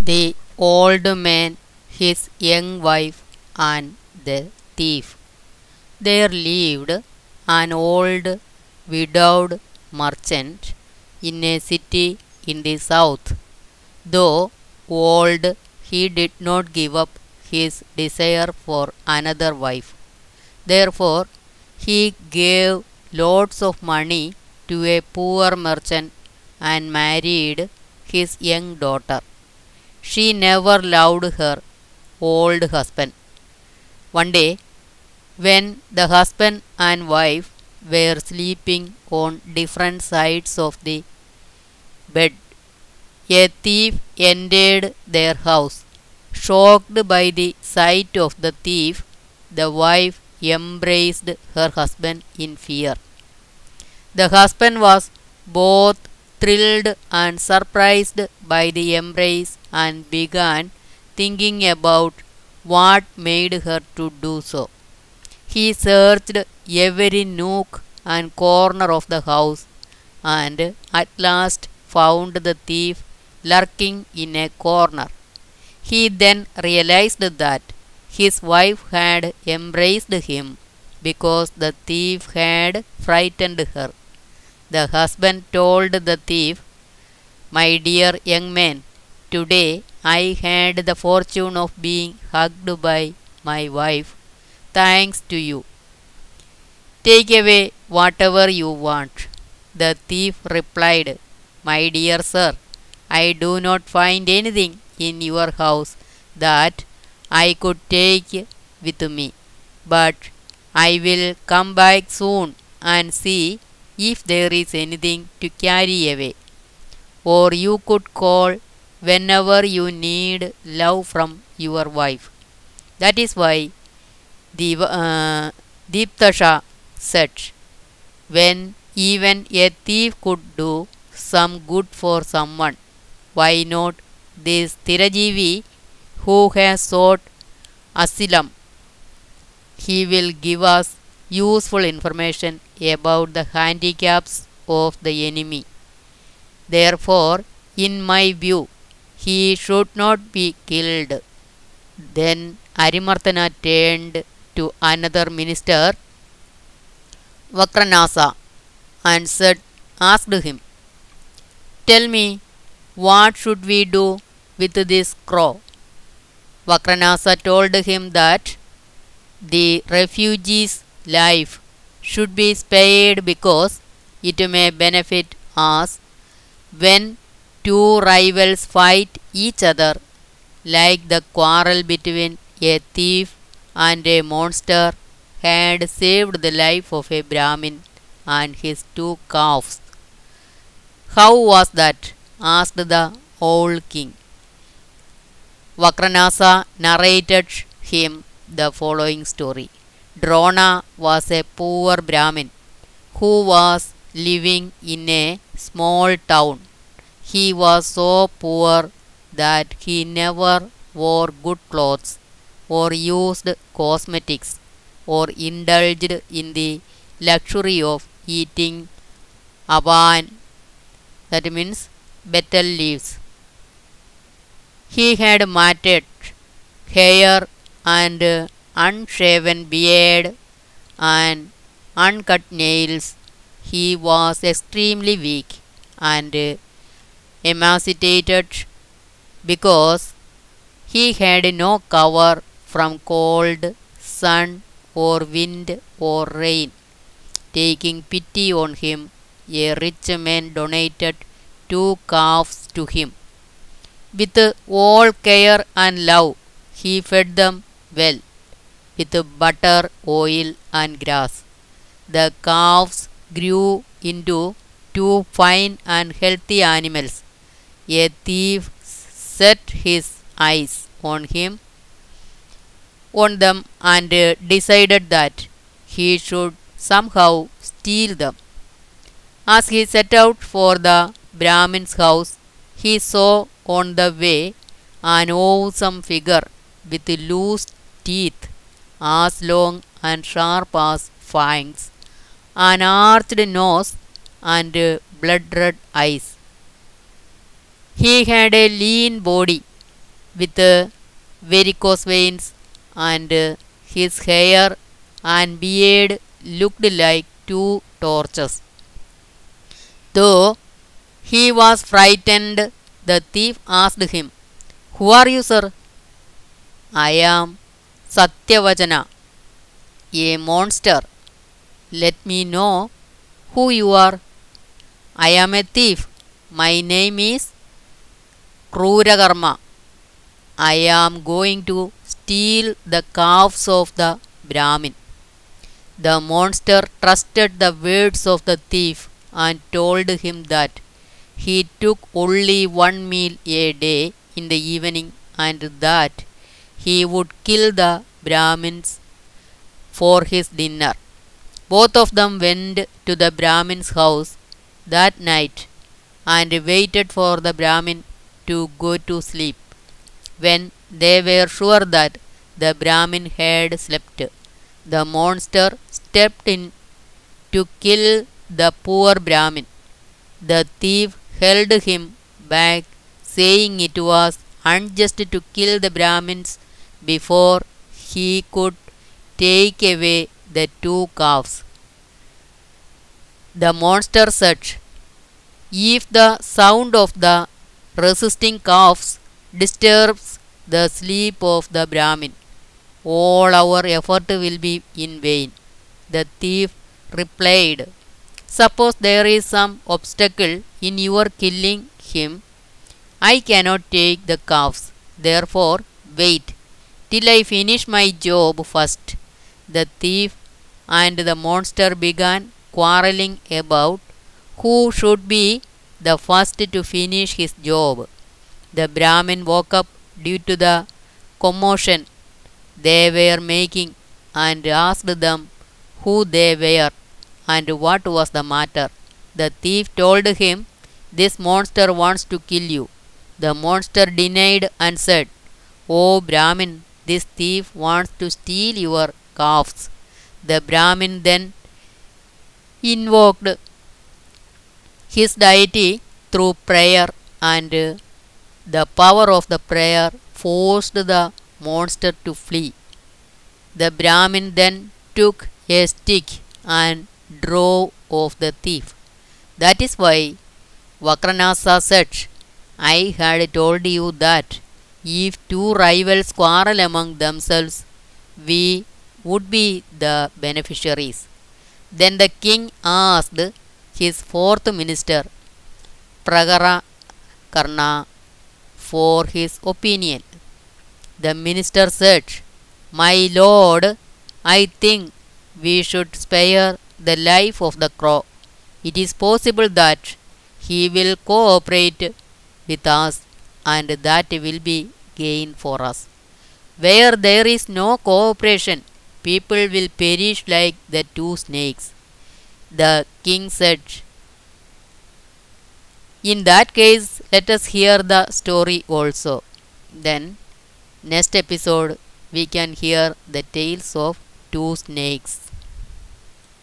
the old man, his young wife, and the thief. There lived an old widowed merchant in a city in the south. Though old, he did not give up his desire for another wife. Therefore, he gave lots of money to a poor merchant and married his young daughter. She never loved her old husband. One day, when the husband and wife were sleeping on different sides of the bed, a thief entered their house. Shocked by the sight of the thief, the wife embraced her husband in fear. The husband was both thrilled and surprised by the embrace and began thinking about what made her to do so. He searched every nook and corner of the house and at last found the thief lurking in a corner. He then realized that his wife had embraced him because the thief had frightened her. The husband told the thief, My dear young man, today I had the fortune of being hugged by my wife, thanks to you. Take away whatever you want. The thief replied, My dear sir, I do not find anything in your house that I could take with me, but I will come back soon and see if there is anything to carry away. Or you could call whenever you need love from your wife. That is why the uh, Deeptaksha said, when even a thief could do some good for someone, why not this Tirajivi who has sought asylum? He will give us useful information about the handicaps of the enemy. Therefore, in my view, he should not be killed. Then Arimarthana turned to another minister, Vakranasa, and said, asked him, Tell me, what should we do with this crow? Vakranasa told him that the refugee's life should be spared because it may benefit us when two rivals fight each other, like the quarrel between a thief and a monster had saved the life of a Brahmin and his two calves. How was that? asked the old king. Vakranasa narrated him the following story. Drona was a poor Brahmin who was living in a small town. He was so poor that he never wore good clothes or used cosmetics or indulged in the luxury of eating avan, that means betel leaves. He had matted hair and unshaven beard and uncut nails. He was extremely weak and emaciated because he had no cover from cold, sun, or wind or rain. Taking pity on him, a rich man donated two calves to him. With all care and love, he fed them well with butter, oil, and grass. The calves grew into two fine and healthy animals. A thief set his eyes on him on them and decided that he should somehow steal them. As he set out for the Brahmin's house, he saw on the way an awesome figure with loose teeth as long and sharp as fangs, an arched nose, and blood red eyes. He had a lean body with uh, varicose veins and uh, his hair and beard looked like two torches. Though he was frightened, the thief asked him, Who are you, sir? I am Satyavachana, a monster. Let me know who you are. I am a thief. My name is Krurakarma. I am going to steal the calves of the Brahmin. The monster trusted the words of the thief and told him that he took only one meal a day in the evening and that he would kill the Brahmins for his dinner. Both of them went to the Brahmin's house that night and waited for the Brahmin to go to sleep. When they were sure that the Brahmin had slept, the monster stepped in to kill the poor Brahmin. The thief held him back, saying it was unjust to kill the Brahmins before he could take away the two calves. The monster said, If the sound of the resisting calves disturbs the sleep of the Brahmin, all our effort will be in vain. The thief replied, Suppose there is some obstacle in your killing him, I cannot take the calves. Therefore, wait till I finish my job first. The thief and the monster began quarreling about who should be the first to finish his job. The Brahmin woke up due to the commotion they were making and asked them who they were and what was the matter. The thief told him, This monster wants to kill you. The monster denied and said, O Brahmin, this thief wants to steal your calves. The Brahmin then invoked his deity through prayer, and the power of the prayer forced the monster to flee. The Brahmin then took a stick and drove off the thief. That is why Vakranasa said, I had told you that if two rivals quarrel among themselves, we would be the beneficiaries. Then the king asked his fourth minister, Pragara Karna, for his opinion. The minister said, My lord, I think we should spare the life of the crow. It is possible that he will cooperate with us and that will be gain for us. Where there is no cooperation, people will perish like the two snakes. The king said, In that case, let us hear the story also. Then, next episode, we can hear the tales of two snakes.